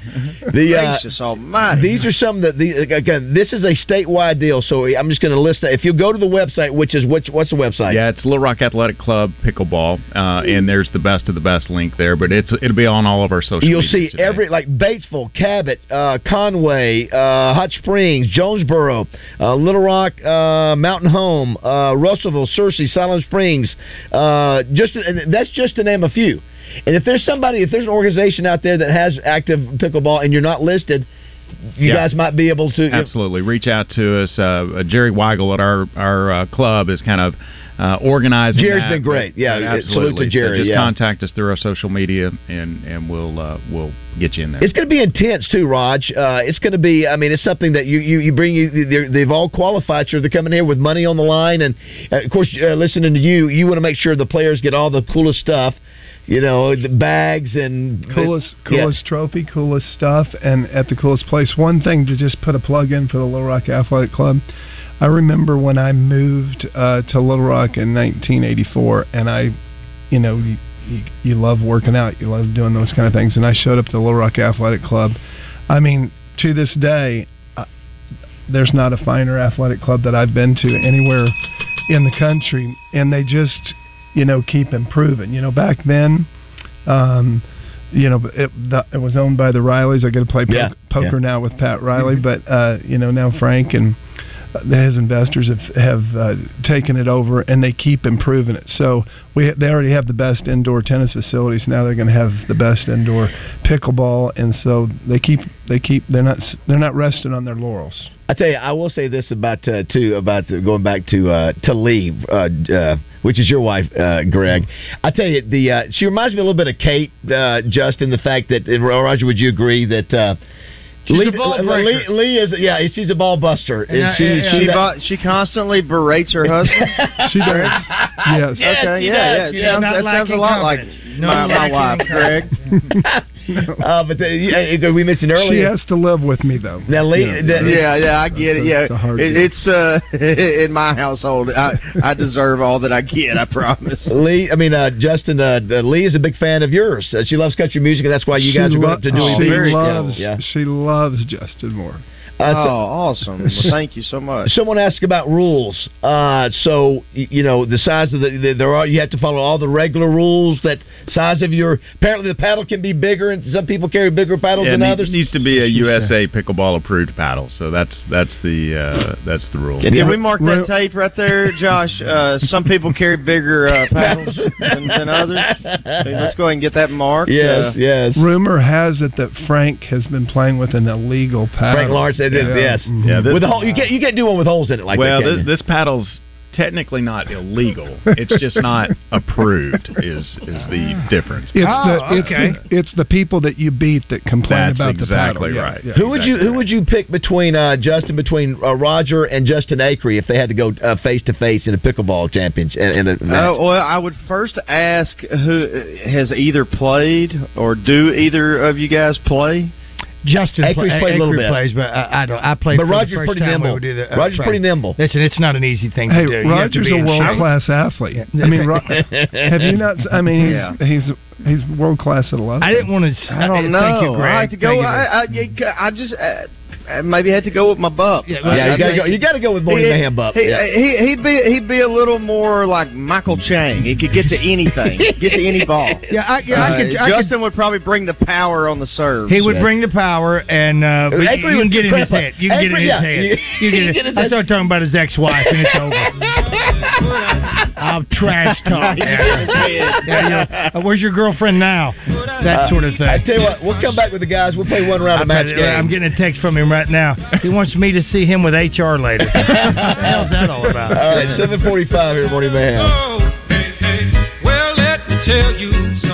The, uh, Gracious almighty. These are some that the again this is a statewide deal. So I'm just going to list that. If you go to the website, which is which what's the website? Yeah, it's Little Rock Athletic Club pickleball, uh, and there's the best of the best link there. But it's it'll be on all of our social. You'll see today. every like Batesville, Cabot, uh, Conway, uh, Hot Springs, Jonesboro, uh, Little Rock, uh, Mountain Home, uh, Russellville, Searcy, Siloam Springs. Uh, just that's just to name a few. And if there's somebody, if there's an organization out there that has active pickleball and you're not listed, you Yeah. guys might be able to. Absolutely, reach out to us. Uh, uh, Jerry Weigel at our our uh, club is kind of uh, organizing. Jerry's that, been great. but- Yeah, but salute absolutely. to Jerry, So just yeah. contact us through our social media, and and we'll uh, we'll get you in there. It's going to be intense too, Raj. Uh, it's going to be. I mean, it's something that you you, you bring. You, they're- they've all qualified. So they're coming here with money on the line, and uh, of course, uh, listening to you, you want to make sure the players get all the coolest stuff. You know, the bags and coolest Yeah. coolest trophy, coolest stuff, and at the coolest place. One thing to just put a plug in for the Little Rock Athletic Club. I remember when I moved uh, to Little Rock in 1984, and I, you know, you, you, you love working out, you love doing those kind of things, and I showed up to the Little Rock Athletic Club. I mean, to this day, uh, there's not a finer athletic club that I've been to anywhere in the country, and they just, you know, keep improving. You know, back then, um, you know, it, the, it was owned by the Rileys. I get to play po- Yeah, poker yeah. now with Pat Riley, but uh, you know now Frank and his investors have have uh, taken it over, and they keep improving it. So we they already have the best indoor tennis facilities. Now they're going to have the best indoor pickleball, and so they keep they keep they're not they're not resting on their laurels. I tell you, I will say this about uh, too about the, going back to uh, to leave, uh, uh, which is your wife, uh, Greg. I tell you, the uh, she reminds me a little bit of Kate, uh, just in the fact that Roger, would you agree that? Uh, Lee, Lee. Lee is yeah, she's a ball buster. And, she, yeah, she, she, she constantly berates her husband. *laughs* she does. Yes. Yes. Okay. she yeah. does. Yeah. It Yeah, sounds, that sounds a lacking lot like confidence. my, No my lacking wife, Greg. *laughs* uh, but the, yeah, we mentioned earlier. She has to live with me though. Now, Lee, You the- yeah, yeah, I get it. Yeah, It's it, it's uh, *laughs* in my household. I I deserve all that I get. I promise. *laughs* Lee, I mean uh, Justin. Uh, uh, Lee is a big fan of yours. Uh, she loves country music, and that's why you She guys are going lo- up to Dewey she Beach. loves Yeah. she loves Justin Moore. *laughs* Uh, so- oh, awesome! Well, *laughs* thank you so much. Someone asked about rules. Uh, so you know the size of the, the there are you have to follow all the regular rules. That size of your apparently the paddle can be bigger, and some people carry bigger paddles Yeah, than it others. needs to be a USA pickleball approved paddle. So that's that's the uh, that's the rule. Can we mark that tape right there, *laughs* Josh? Uh, some people carry bigger uh, paddles than, than others. Hey, let's go ahead and get that marked. Uh, yes. Rumor has it that Frank has been playing with an illegal paddle. Frank Lawrence said this, yes. Yeah, this- with the hole, you get you can't do one with holes in it like well, that. can this, you? this paddle's technically not illegal. It's just not *laughs* approved. Is is the difference? It's Oh, the it's, the it's the people that you beat that complain That's about the exactly paddle. Yeah, right. yeah. who would you who would you pick between uh, Justin between uh, Roger and Justin Acree if they had to go face to face in a pickleball championship in, in a? Uh, well, I would first ask who has either played or do either of you guys play? Justin Acree's play, played a little Acree bit. plays, but I, I don't. I played. But Roger's pretty time we nimble. would the, uh, Roger's track. pretty nimble. Listen, it's not an easy thing Hey, to do. You to Roger's a world class athlete. I mean, *laughs* Ro- have you not? I mean, he's Yeah. he's he's world class at a lot. I didn't want to. I don't know. Thank you, Greg. I had to go. I, I, I just uh, I maybe had to go with my buck. Yeah, yeah, you gotta go. You gotta go with Morning He- Mayhem Bup. He, Yeah. he, he'd be he'd be a little more like Michael Chang. He could get to anything, *laughs* get to any ball. Yeah, I, yeah, I Uh, could. I could Justin would probably bring the power on the serve. He would bring the power, and uh, but Acree you can would get in his crap- head. You can get in his yeah. head. You- You you get get it. his I start talking about his ex-wife, and it's over. I'll *laughs* trash *laughs* talk. You get in his head. Yeah, yeah. Uh, where's your girlfriend now? That Uh, sort of thing. I tell you what, we'll come back with the guys. We'll play one round of match bet- game. I'm getting a text from him right now. He wants me to see him with HR later. *laughs* How's that all about? All right, 7:45 here, at Morning Mayhem. Oh, well, let me tell you something.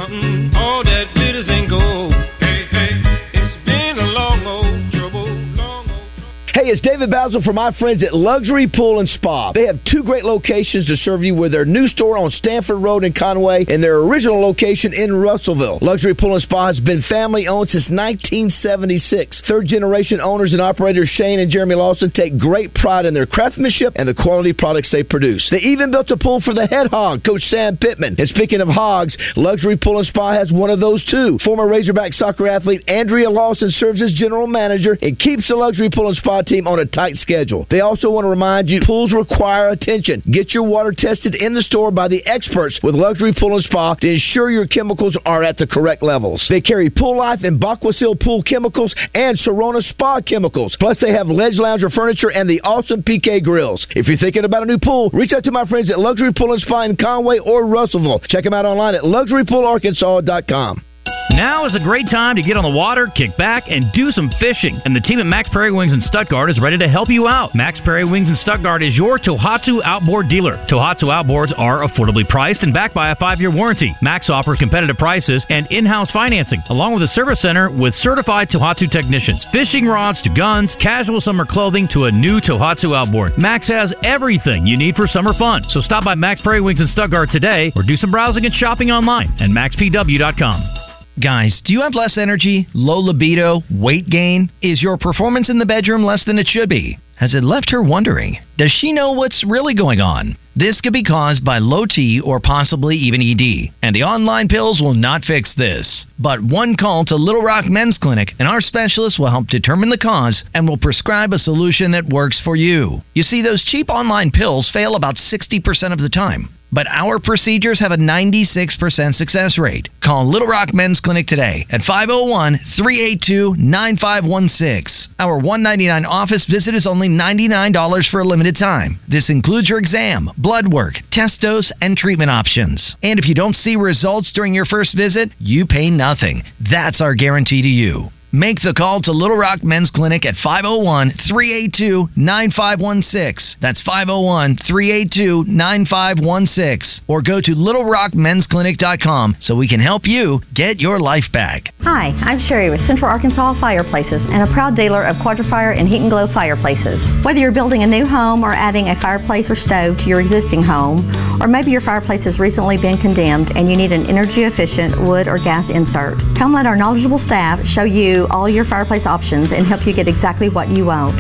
Hey, it's David Bazzel from my friends at Luxury Pool and Spa. They have two great locations to serve you with their new store on Stanford Road in Conway and their original location in Russellville. Luxury Pool and Spa has been family owned since 1976. Third generation owners and operators Shane and Jeremy Lawson take great pride in their craftsmanship and the quality products they produce. They even built a pool for the head hog, Coach Sam Pittman. And speaking of hogs, Luxury Pool and Spa has one of those too. Former Razorback soccer athlete Andrea Lawson serves as general manager and keeps the Luxury Pool and Spa team on a tight schedule. They also want to remind you pools require attention. Get your water tested in the store by the experts with Luxury Pool and Spa to ensure your chemicals are at the correct levels. They carry Pool Life and Baquasil Pool Chemicals and Sorona Spa Chemicals. Plus, they have Ledge Lounger Furniture and the awesome PK Grills. If you're thinking about a new pool, reach out to my friends at Luxury Pool and Spa in Conway or Russellville. Check them out online at luxurypoolarkansas.com. Now is a great time to get on the water, kick back, and do some fishing. And the team at Max Prairie Wings in Stuttgart is ready to help you out. Max Prairie Wings in Stuttgart is your Tohatsu outboard dealer. Tohatsu outboards are affordably priced and backed by a five-year warranty. Max offers competitive prices and in-house financing, along with a service center with certified Tohatsu technicians. Fishing rods to guns, casual summer clothing to a new Tohatsu outboard. Max has everything you need for summer fun. So stop by Max Prairie Wings in Stuttgart today or do some browsing and shopping online at maxpw.com. Guys, do you have less energy, low libido, weight gain? Is your performance in the bedroom less than it should be? Has it left her wondering? Does she know what's really going on? This could be caused by low T or possibly even ED, and the online pills will not fix this. But one call to Little Rock Men's Clinic, and our specialists will help determine the cause and will prescribe a solution that works for you. You see, those cheap online pills fail about 60% of the time. But our procedures have a 96% success rate. Call Little Rock Men's Clinic today at 501 382 9516. Our 199 office visit is only $99 for a limited time. This includes your exam, blood work, test dose, and treatment options. And if you don't see results during your first visit, you pay nothing. That's our guarantee to you. Make the call to Little Rock Men's Clinic at 501 382 9516. That's 501 382 9516. Or go to littlerockmensclinic.com so we can help you get your life back. Hi, I'm Sherry with Central Arkansas Fireplaces and a proud dealer of Quadra-Fire and Heat and Glow fireplaces. Whether you're building a new home or adding a fireplace or stove to your existing home, or maybe your fireplace has recently been condemned and you need an energy efficient wood or gas insert, come let our knowledgeable staff show you all your fireplace options and help you get exactly what you want.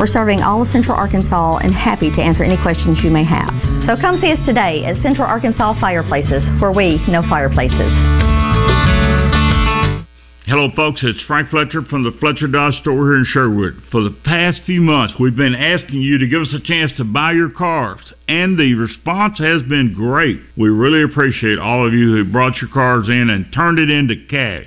We're serving all of Central Arkansas and happy to answer any questions you may have. So come see us today at Central Arkansas Fireplaces, where we know fireplaces. Hello, folks. It's Frank Fletcher from the Fletcher Dodge store here in Sherwood. For the past few months, we've been asking you to give us a chance to buy your cars, and the response has been great. We really appreciate all of you who brought your cars in and turned it into cash.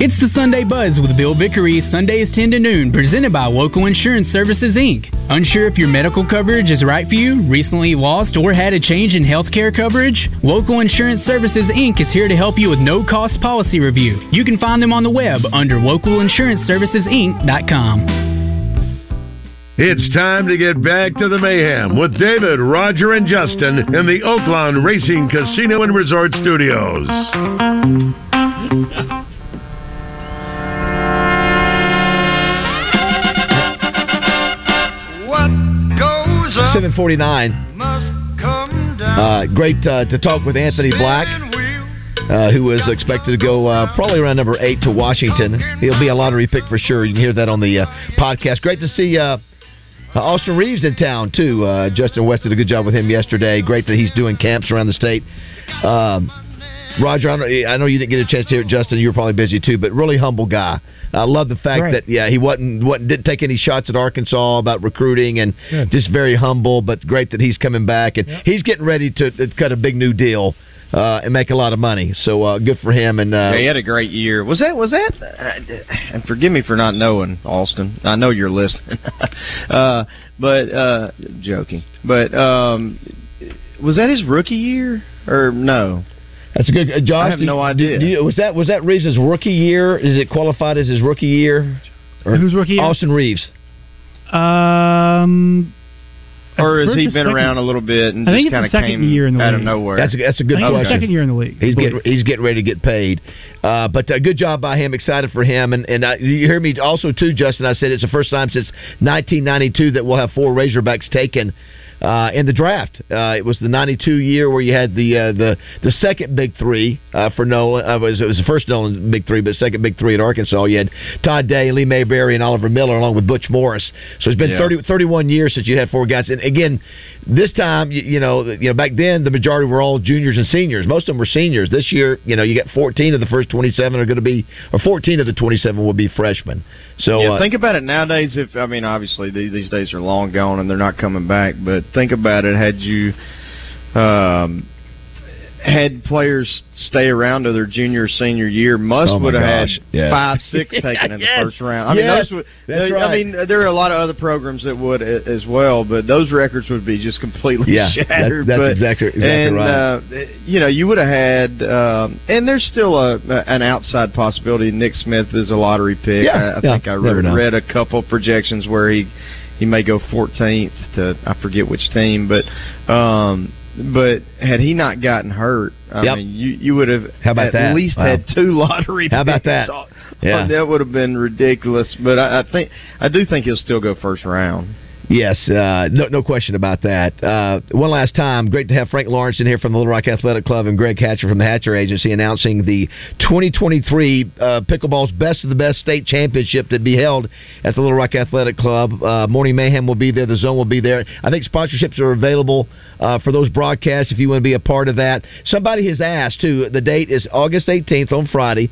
It's the Sunday Buzz with Bill Vickery, Sundays 10 to noon, presented by Local Insurance Services, Inc. Unsure if your medical coverage is right for you, recently lost, or had a change in health care coverage? Local Insurance Services, Inc. is here to help you with no cost policy review. You can find them on the web under localinsuranceservicesinc.com. It's time to get back to the mayhem with David, Roger, and Justin in the Oaklawn Racing Casino and Resort Studios. Seven forty nine. Uh, great uh, to talk with Anthony Black, uh, who is expected to go uh, probably around number eight to Washington. He'll be a lottery pick for sure. You can hear that on the uh, podcast. Great to see uh, Austin Reaves in town too. Uh, Justin West did a good job with him yesterday. Great that he's doing camps around the state. Um, Roger, I know, I know you didn't get a chance to hear it, Justin. You were probably busy too, but really humble guy. I love the fact Great. that yeah, he wasn't, wasn't didn't take any shots at Arkansas about recruiting and Good. just very humble. But great that he's coming back and he's getting ready to, to cut a big new deal uh, and make a lot of money. So uh, good for him. And uh, Yeah, he had a great year. Was that was that? Uh, and forgive me for not knowing Austin. I know you're listening, *laughs* uh, but uh, joking. But um, was that his rookie year or no? That's a good. Uh, Josh, I have do- no idea. do you- was that was that Reaves' rookie year? Is it qualified as his rookie year? Or Who's rookie year? Austin Reaves. Um, or has he been second- around a little bit and I think just kind of second came year in the out of league. nowhere? That's a, that's a good I think question. second year in the league. He's getting he's getting ready to get paid, uh, but uh, good job by him. Excited for him, and and uh, you hear me also too, Justin. I said it's the first time since 1992 that we'll have four Razorbacks taken. Uh, in the draft, uh, it was the '92 year where you had the uh, the the second big three uh, for Nolan. Uh, it, was, it was the first Nolan big three, but second big three at Arkansas. You had Todd Day, Lee Mayberry, and Oliver Miller, along with Butch Morris. So it's been Yeah. 30, 31 years since you had four guys. And again, this time, you, you know, you know, back then the majority were all juniors and seniors. Most of them were seniors. This year, you know, you got 14 of the first 27 are going to be, or 14 of the 27 will be freshmen. So yeah, uh, think about it nowadays. If I mean, obviously the- these days are long gone and they're not coming back. But think about it. Had you um, had players stay around to their junior or senior year, most Oh, would have had five, six *laughs* taken in the Yes. first round. I mean, Yes. those would. That's I mean, there are a lot of other programs that would as well, but those records would be just completely Yeah, that- shattered. that's but, exactly- exactly and, right. Uh, you know, you would have had, um, and there's still a an outside possibility. Nick Smith is a lottery pick. Yeah, I, I yeah, think I read, read a couple projections where he he may go 14th to I forget which team, but um, but had he not gotten hurt, I Yep. mean, you you would have How about at that? least Wow. had two *laughs* lottery. How about that? Oh, Yeah. that would have been ridiculous. But I, I think I do think he'll still go first round. Yes, uh, no, no question about that. Uh, one last time, great to have Frank Lawrence in here from the Little Rock Athletic Club and Greg Hatcher from the Hatcher Agency announcing the 2023 uh, Pickleball's Best of the Best State Championship to be held at the Little Rock Athletic Club. Uh, Morning Mayhem will be there. The Zone will be there. I think sponsorships are available uh, for those broadcasts if you want to be a part of that. Somebody has asked too. The date is August 18th on Friday.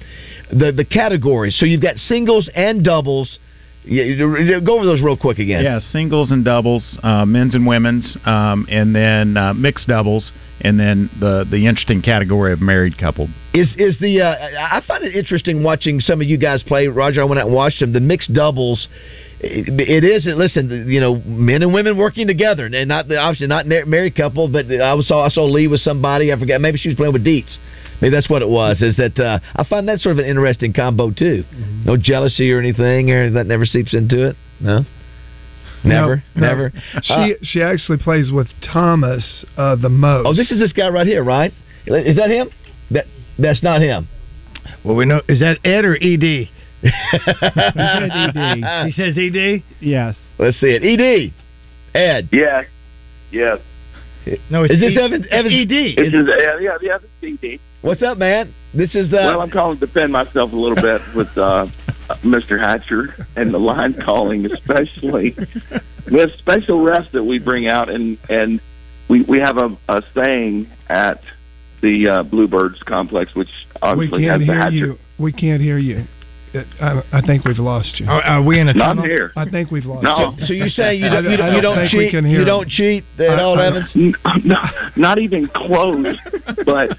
The the categories. So you've got singles and doubles. Yeah, go over those real quick again. Yeah, singles and doubles, uh, men's and women's, um, and then uh, mixed doubles, and then the the interesting category of married couple. Is is the uh, I find it interesting watching some of you guys play. Roger, I went out and watched them. The mixed doubles. It, it is. Listen, you know, men and women working together, and not obviously not married couple. But I saw I saw Lee with somebody. I forget. Maybe she was playing with Dietz. Maybe that's what it was. Is that uh, I find that sort of an interesting combo too. No jealousy or anything, or that never seeps into it. No, never, No, no. never. She Uh, she actually plays with Thomas uh, the most. oh, this is this guy right here, right? Is that him? That that's not him. Well, we know. Is that Ed or Ed? he said Ed. He says Ed. Yes. Let's see it. Ed, Ed. Yeah. Yes. No, is it's this E- Evan? Evan? Ed. This is yeah, yeah, yeah. This is CD. What's up, man? This is the. Well, I'm calling to defend myself a little bit *laughs* with uh, Mr. Hatcher and the line calling, especially. *laughs* we have special refs that we bring out, and and we we have a, a saying at the uh, Bluebirds complex, which obviously has can't the hear Hatcher. you. We can't hear you. It, I, I think we've lost you. Are, are we in a Not tunnel? here. I think we've lost No. you. So you say you don't, you don't- don't, you don't don't cheat? You don't cheat at I- all, Evans? no, not even close. *laughs* but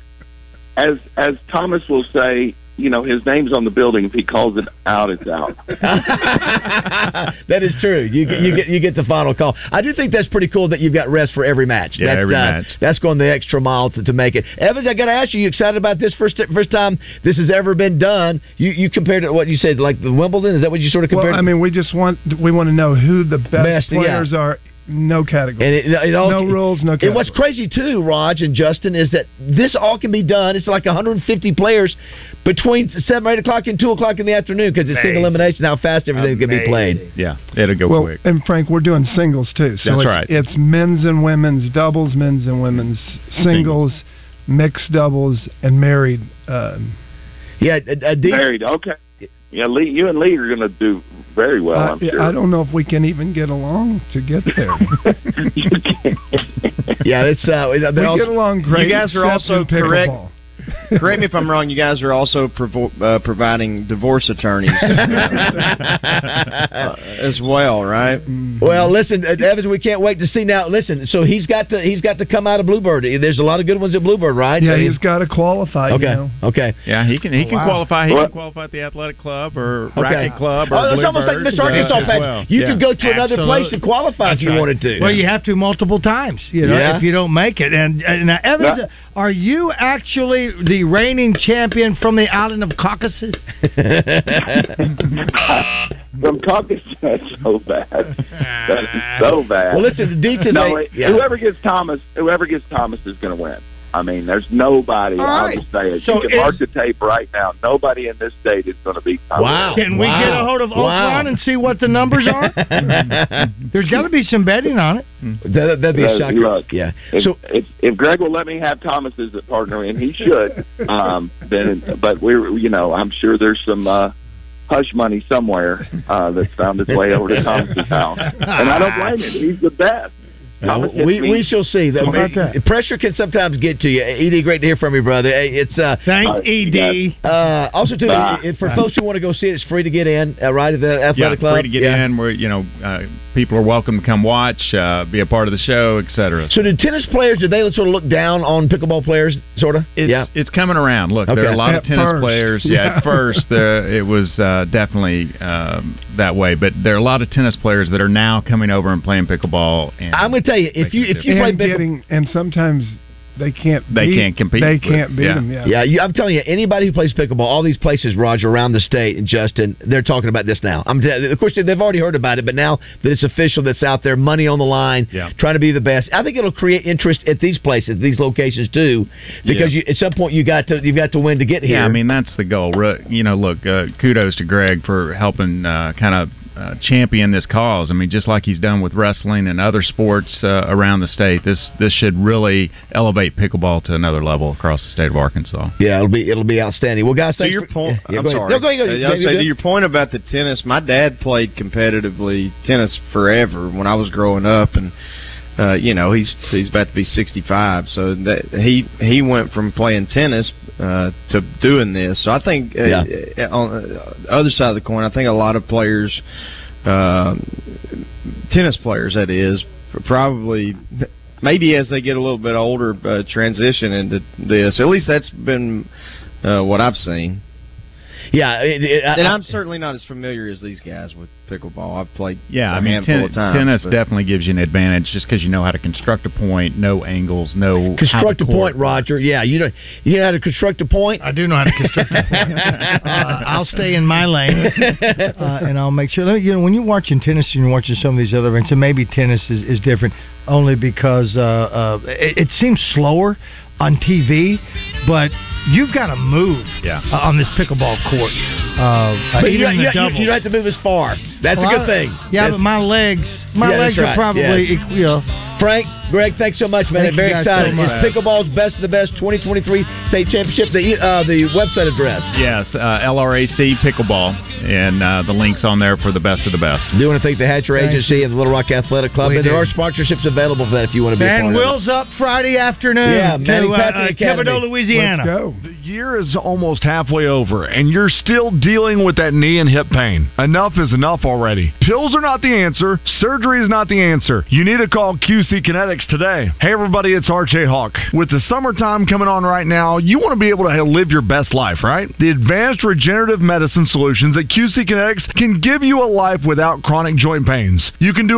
as as Thomas will say, you know, his name's on the building. If he calls it out, it's out. *laughs* that is true. You get, you get you get the final call. I do think that's pretty cool that you've got rest for every match. Yeah, that's, every uh, match. That's going the extra mile to, to make it. Evans, I got to ask you, you excited about this first first time this has ever been done? You you compared it to what you said like the Wimbledon? Is that what you sort of compared? Well, I mean, we just want we want to know who the best, Best, yeah. players are. No category. And it, it all, no rules, no category. And what's crazy too, Raj and Justin, is that this all can be done. It's like 150 players between seven or eight o'clock and two o'clock in the afternoon because it's single elimination. How fast everything can be played. Yeah, it'll go well, quick. and Frank, we're doing singles too. So That's it's, right. it's men's and women's doubles, men's and women's singles, mixed doubles, and married. Um, Yeah, a, a deep, Married, okay. Yeah, Lee, you and Lee are going to do very well. I, I'm sure. I don't know if we can even get along to get there. *laughs* yeah, it's uh, we they're also- get along great. You guys are also in correct. pickleball. Correct me if I'm wrong. You guys are also provo- uh, providing divorce attorneys uh, as well, right? Well, listen, uh, Evans, we can't wait to see now. Listen, so he's got to he's got to come out of Bluebird. There's a lot of good ones at Bluebird, right? Yeah, he's got to qualify. Okay, You know. okay. Yeah, he can he Oh, can wow. qualify. He Well- can qualify at the athletic club or Okay. racket club or Oh, it's almost like Bluebird, Mr. Arkansas uh, as well. You Yeah. could go to another place Absolutely. to qualify if you right. wanted to. Well, you have to multiple times. You know, Yeah. if you don't make it. And, and now, Evans, Yeah. Are you actually the reigning champion from the island of Caucasus? *laughs* From Caucasus, that's so bad. That is so bad. Well, listen, the no, it- yeah. whoever gets Thomas, whoever gets Thomas is going to win. I mean, there's nobody. All I'll right. just say it. So you can is- mark the tape right now. Nobody in this state is going to beat Thomas. Can we get a hold of Oaklawn and see what the numbers are? *laughs* There's got to be some betting on it. That, that'd be a shocker. Look, yeah. If, So if if Greg will let me have Thomas as a partner, and he should, *laughs* um, then but we're you know I'm sure there's some uh, hush money somewhere uh, that's found its way over to Thomas's house, and I don't blame him. He's the best. Thomas we we shall see. That How about that? pressure can sometimes get to you. Ed, great to hear from you, brother. Hey, it's uh, Thanks, Ed. Uh, also, too, Bye. if- for folks who want to go see it, it's free to get in. Uh, right at the Yeah, athletic club. free to get Yeah. in. Where you know uh, people are welcome to come watch, uh, be a part of the show, etc. So, do tennis players do they sort of look down on pickleball players? Sort of. It's, yeah. it's coming around. Look, there are a lot At of tennis first. players. Yeah, *laughs* Yeah. at first there, it was uh, definitely um, that way, but there are a lot of tennis players that are now coming over and playing pickleball. And I'm going to tell you, if you if you play and pickleball. getting and sometimes they can't. They beat, can't compete They can't beat yeah. them. Yeah. Yeah, you, I'm telling you, anybody who plays pickleball, all these places, Roger, around the state, and Justin, they're talking about this now. I'm, of course, they've already heard about it, but now that it's official, that's out there, money on the line, Yeah. trying to be the best. I think it'll create interest at these places, these locations too, because Yeah. you, at some point you got to you've got to win to get here. Yeah, I mean that's the goal. You know, look, uh, kudos to Greg for helping uh, kind of uh, champion this cause. I mean, just like he's done with wrestling and other sports uh, around the state, this this should really elevate pickleball to another level across the state of Arkansas. Yeah, it'll be it'll be outstanding. Well, guys, To your for- point, Yeah, I'm go sorry. No, go ahead. Go Uh, ahead. I was You saying, good? to your point about the tennis, my dad played competitively tennis forever when I was growing up, and uh, you know he's he's about to be 65, so that he he went from playing tennis uh, to doing this. So I think uh, Yeah. uh, on the other side of the coin, I think a lot of players, um tennis players, that is, probably maybe as they get a little bit older, uh, transition into this. At least that's been uh, what I've seen. Yeah, it, it, I, And I'm certainly not as familiar as these guys with pickleball. I've played Yeah, a I mean, ten- of times. tennis but- definitely gives you an advantage just because you know how to construct a point, no angles, no construct a point, Roger. Yeah, you know you know how to construct a point. I do know how to construct a point. *laughs* uh, I'll stay in my lane, uh, and I'll make sure. You know, when you're watching tennis and you're watching some of these other events, and maybe tennis is, is different only because uh, uh, it, it seems slower on TV, but you've got to move yeah. uh, on this pickleball court. Uh, But you don't, you, you, you don't have to move as far. That's Well, a good I- thing. Yeah, That's- but my legs, my Yeah, that's legs are probably, yes. you know. Frank, Greg, thanks so much, man. Thank Very excited. so. It's Pickleball's Best of the Best 2023 State Championship. The uh, the website address. Yes, uh, LRAC pickleball, and uh, the links on there for the best of the best. Do you want to thank the Hatcher Thank Agency and the Little Rock Athletic Club. We and there are sponsorships available for that if you want to be a part of it. Will's up Friday afternoon Yeah, to uh, Patrick uh, Academy. Louisiana. Let's go. The year is almost halfway over, and you're still dealing with that knee and hip pain. Enough is enough already. Pills are not the answer. Surgery is not the answer. You need to call QC Kinetics today. Hey, everybody, it's RJ Hawk. With the summertime coming on right now, you want to be able to live your best life, right? The advanced regenerative medicine solutions at QC Kinetics can give you a life without chronic joint pains. You can do